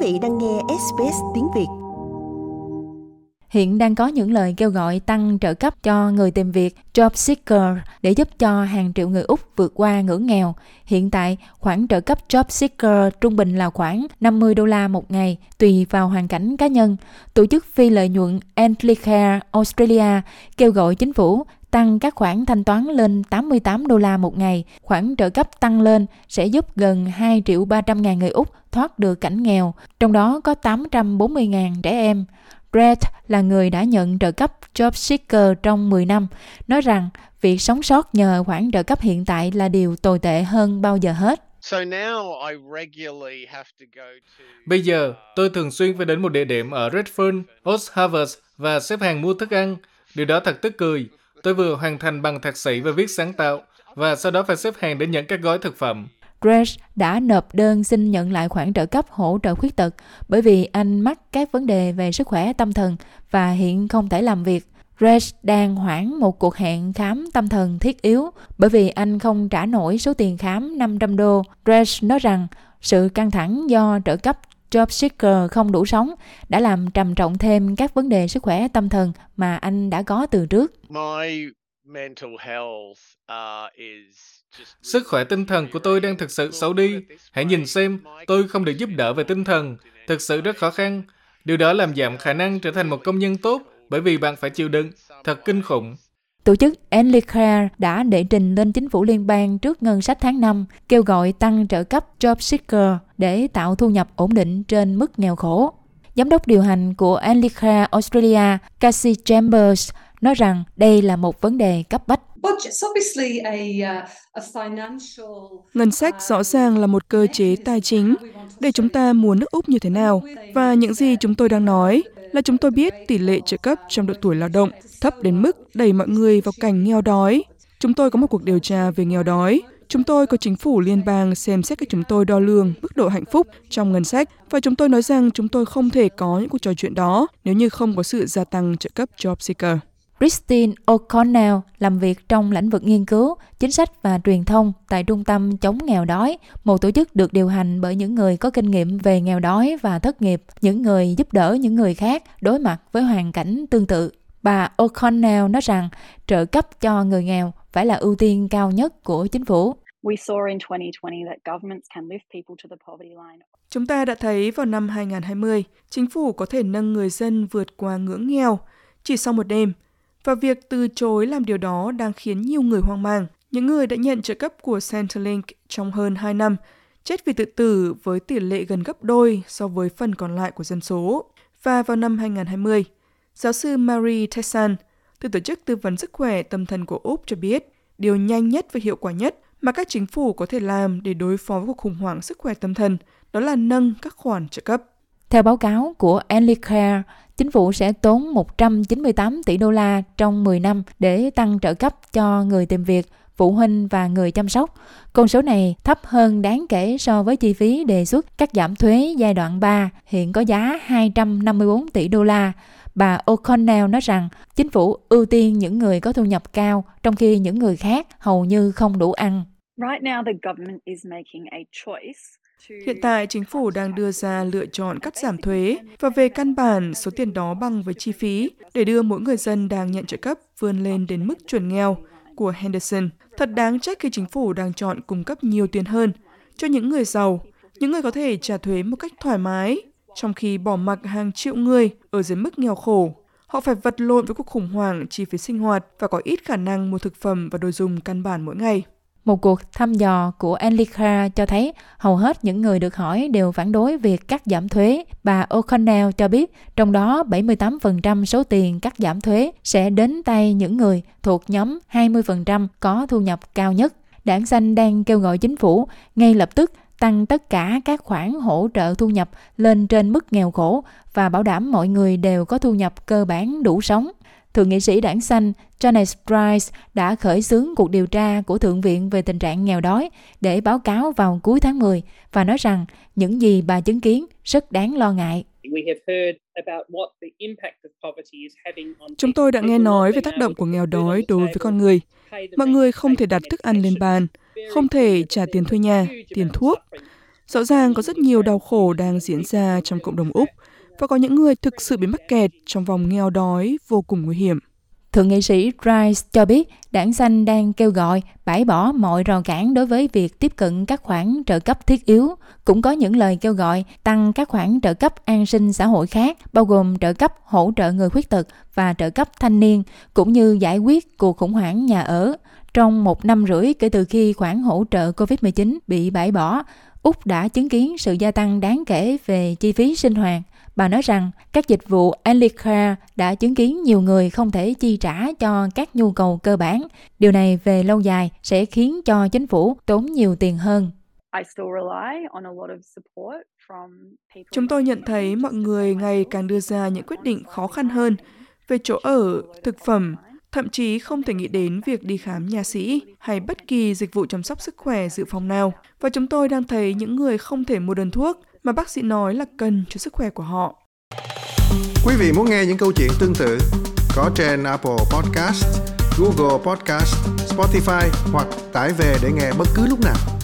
Quý vị đang nghe SBS tiếng Việt. Hiện đang có những lời kêu gọi tăng trợ cấp cho người tìm việc Job Seeker để giúp cho hàng triệu người Úc vượt qua ngưỡng nghèo. Hiện tại, khoản trợ cấp Job Seeker trung bình là khoảng 50 đô la một ngày, tùy vào hoàn cảnh cá nhân. Tổ chức phi lợi nhuận Anglicare Australia kêu gọi chính phủ tăng các khoản thanh toán lên 88 đô la một ngày. Khoản trợ cấp tăng lên sẽ giúp gần 2 triệu 300 ngàn người Úc thoát được cảnh nghèo, trong đó có 840 ngàn trẻ em. Brett là người đã nhận trợ cấp Job Seeker trong 10 năm, nói rằng việc sống sót nhờ khoản trợ cấp hiện tại là điều tồi tệ hơn bao giờ hết. Bây giờ, tôi thường xuyên phải đến một địa điểm ở Redfern, Old Harvest và xếp hàng mua thức ăn. Điều đó thật tức cười. Tôi vừa hoàn thành bằng thạc sĩ về viết sáng tạo, và sau đó phải xếp hàng để nhận các gói thực phẩm. Gresh đã nộp đơn xin nhận lại khoản trợ cấp hỗ trợ khuyết tật bởi vì anh mắc các vấn đề về sức khỏe, tâm thần và hiện không thể làm việc. Gresh đang hoãn một cuộc hẹn khám tâm thần thiết yếu bởi vì anh không trả nổi số tiền khám 500 đô. Gresh nói rằng sự căng thẳng do trợ cấp Job Seeker không đủ sống đã làm trầm trọng thêm các vấn đề sức khỏe tâm thần mà anh đã có từ trước. My mental health, uh, is Sức khỏe tinh thần của tôi đang thực sự xấu đi. Hãy nhìn xem, tôi không được giúp đỡ về tinh thần. Thực sự rất khó khăn. Điều đó làm giảm khả năng trở thành một công nhân tốt bởi vì bạn phải chịu đựng. Thật kinh khủng. Tổ chức Enlicare đã đệ trình lên chính phủ liên bang trước ngân sách tháng 5, kêu gọi tăng trợ cấp Job Seeker để tạo thu nhập ổn định trên mức nghèo khổ. Giám đốc điều hành của Enlicare Australia, Cassie Chambers, nói rằng đây là một vấn đề cấp bách. Ngân sách rõ ràng là một cơ chế tài chính để chúng ta muốn nước Úc như thế nào. Và những gì chúng tôi đang nói là chúng tôi biết tỷ lệ trợ cấp trong độ tuổi lao động thấp đến mức đẩy mọi người vào cảnh nghèo đói. Chúng tôi có một cuộc điều tra về nghèo đói. Chúng tôi có chính phủ liên bang xem xét cách chúng tôi đo lường mức độ hạnh phúc trong ngân sách và chúng tôi nói rằng chúng tôi không thể có những cuộc trò chuyện đó nếu như không có sự gia tăng trợ cấp job seeker. Christine O'Connell làm việc trong lĩnh vực nghiên cứu, chính sách và truyền thông tại Trung tâm chống nghèo đói, một tổ chức được điều hành bởi những người có kinh nghiệm về nghèo đói và thất nghiệp, những người giúp đỡ những người khác đối mặt với hoàn cảnh tương tự. Bà O'Connell nói rằng trợ cấp cho người nghèo phải là ưu tiên cao nhất của chính phủ. Chúng ta đã thấy vào năm 2020, chính phủ có thể nâng người dân vượt qua ngưỡng nghèo chỉ sau một đêm – và việc từ chối làm điều đó đang khiến nhiều người hoang mang. Những người đã nhận trợ cấp của Centrelink trong hơn 2 năm chết vì tự tử với tỷ lệ gần gấp đôi so với phần còn lại của dân số. Và vào năm 2020, giáo sư Marie Tessan từ Tổ chức Tư vấn Sức khỏe Tâm thần của Úc cho biết điều nhanh nhất và hiệu quả nhất mà các chính phủ có thể làm để đối phó với cuộc khủng hoảng sức khỏe tâm thần đó là nâng các khoản trợ cấp. Theo báo cáo của Enlicare, chính phủ sẽ tốn 198 tỷ đô la trong 10 năm để tăng trợ cấp cho người tìm việc, phụ huynh và người chăm sóc. Con số này thấp hơn đáng kể so với chi phí đề xuất cắt giảm thuế giai đoạn 3, hiện có giá 254 tỷ đô la. Bà O'Connell nói rằng chính phủ ưu tiên những người có thu nhập cao, trong khi những người khác hầu như không đủ ăn. Right now the government is making a choice Hiện tại, chính phủ đang đưa ra lựa chọn cắt giảm thuế và về căn bản, số tiền đó bằng với chi phí để đưa mỗi người dân đang nhận trợ cấp vươn lên đến mức chuẩn nghèo của Henderson. Thật đáng trách khi chính phủ đang chọn cung cấp nhiều tiền hơn cho những người giàu, những người có thể trả thuế một cách thoải mái, trong khi bỏ mặc hàng triệu người ở dưới mức nghèo khổ. Họ phải vật lộn với cuộc khủng hoảng chi phí sinh hoạt và có ít khả năng mua thực phẩm và đồ dùng căn bản mỗi ngày. Một cuộc thăm dò của Enlica cho thấy hầu hết những người được hỏi đều phản đối việc cắt giảm thuế. Bà O'Connell cho biết trong đó 78% số tiền cắt giảm thuế sẽ đến tay những người thuộc nhóm 20% có thu nhập cao nhất. Đảng xanh đang kêu gọi chính phủ ngay lập tức tăng tất cả các khoản hỗ trợ thu nhập lên trên mức nghèo khổ và bảo đảm mọi người đều có thu nhập cơ bản đủ sống. Thượng nghị sĩ đảng xanh Janet Price đã khởi xướng cuộc điều tra của Thượng viện về tình trạng nghèo đói để báo cáo vào cuối tháng 10 và nói rằng những gì bà chứng kiến rất đáng lo ngại. Chúng tôi đã nghe nói về tác động của nghèo đói đối với con người. Mọi người không thể đặt thức ăn lên bàn, không thể trả tiền thuê nhà, tiền thuốc. Rõ ràng có rất nhiều đau khổ đang diễn ra trong cộng đồng Úc và có những người thực sự bị mắc kẹt trong vòng nghèo đói vô cùng nguy hiểm. Thượng nghị sĩ Rice cho biết đảng xanh đang kêu gọi bãi bỏ mọi rào cản đối với việc tiếp cận các khoản trợ cấp thiết yếu. Cũng có những lời kêu gọi tăng các khoản trợ cấp an sinh xã hội khác, bao gồm trợ cấp hỗ trợ người khuyết tật và trợ cấp thanh niên, cũng như giải quyết cuộc khủng hoảng nhà ở. Trong một năm rưỡi kể từ khi khoản hỗ trợ COVID-19 bị bãi bỏ, Úc đã chứng kiến sự gia tăng đáng kể về chi phí sinh hoạt. Bà nói rằng các dịch vụ Alicare đã chứng kiến nhiều người không thể chi trả cho các nhu cầu cơ bản. Điều này về lâu dài sẽ khiến cho chính phủ tốn nhiều tiền hơn. Chúng tôi nhận thấy mọi người ngày càng đưa ra những quyết định khó khăn hơn về chỗ ở, thực phẩm, thậm chí không thể nghĩ đến việc đi khám nhà sĩ hay bất kỳ dịch vụ chăm sóc sức khỏe dự phòng nào. Và chúng tôi đang thấy những người không thể mua đơn thuốc mà bác sĩ nói là cần cho sức khỏe của họ. Quý vị muốn nghe những câu chuyện tương tự có trên Apple Podcast, Google Podcast, Spotify hoặc tải về để nghe bất cứ lúc nào.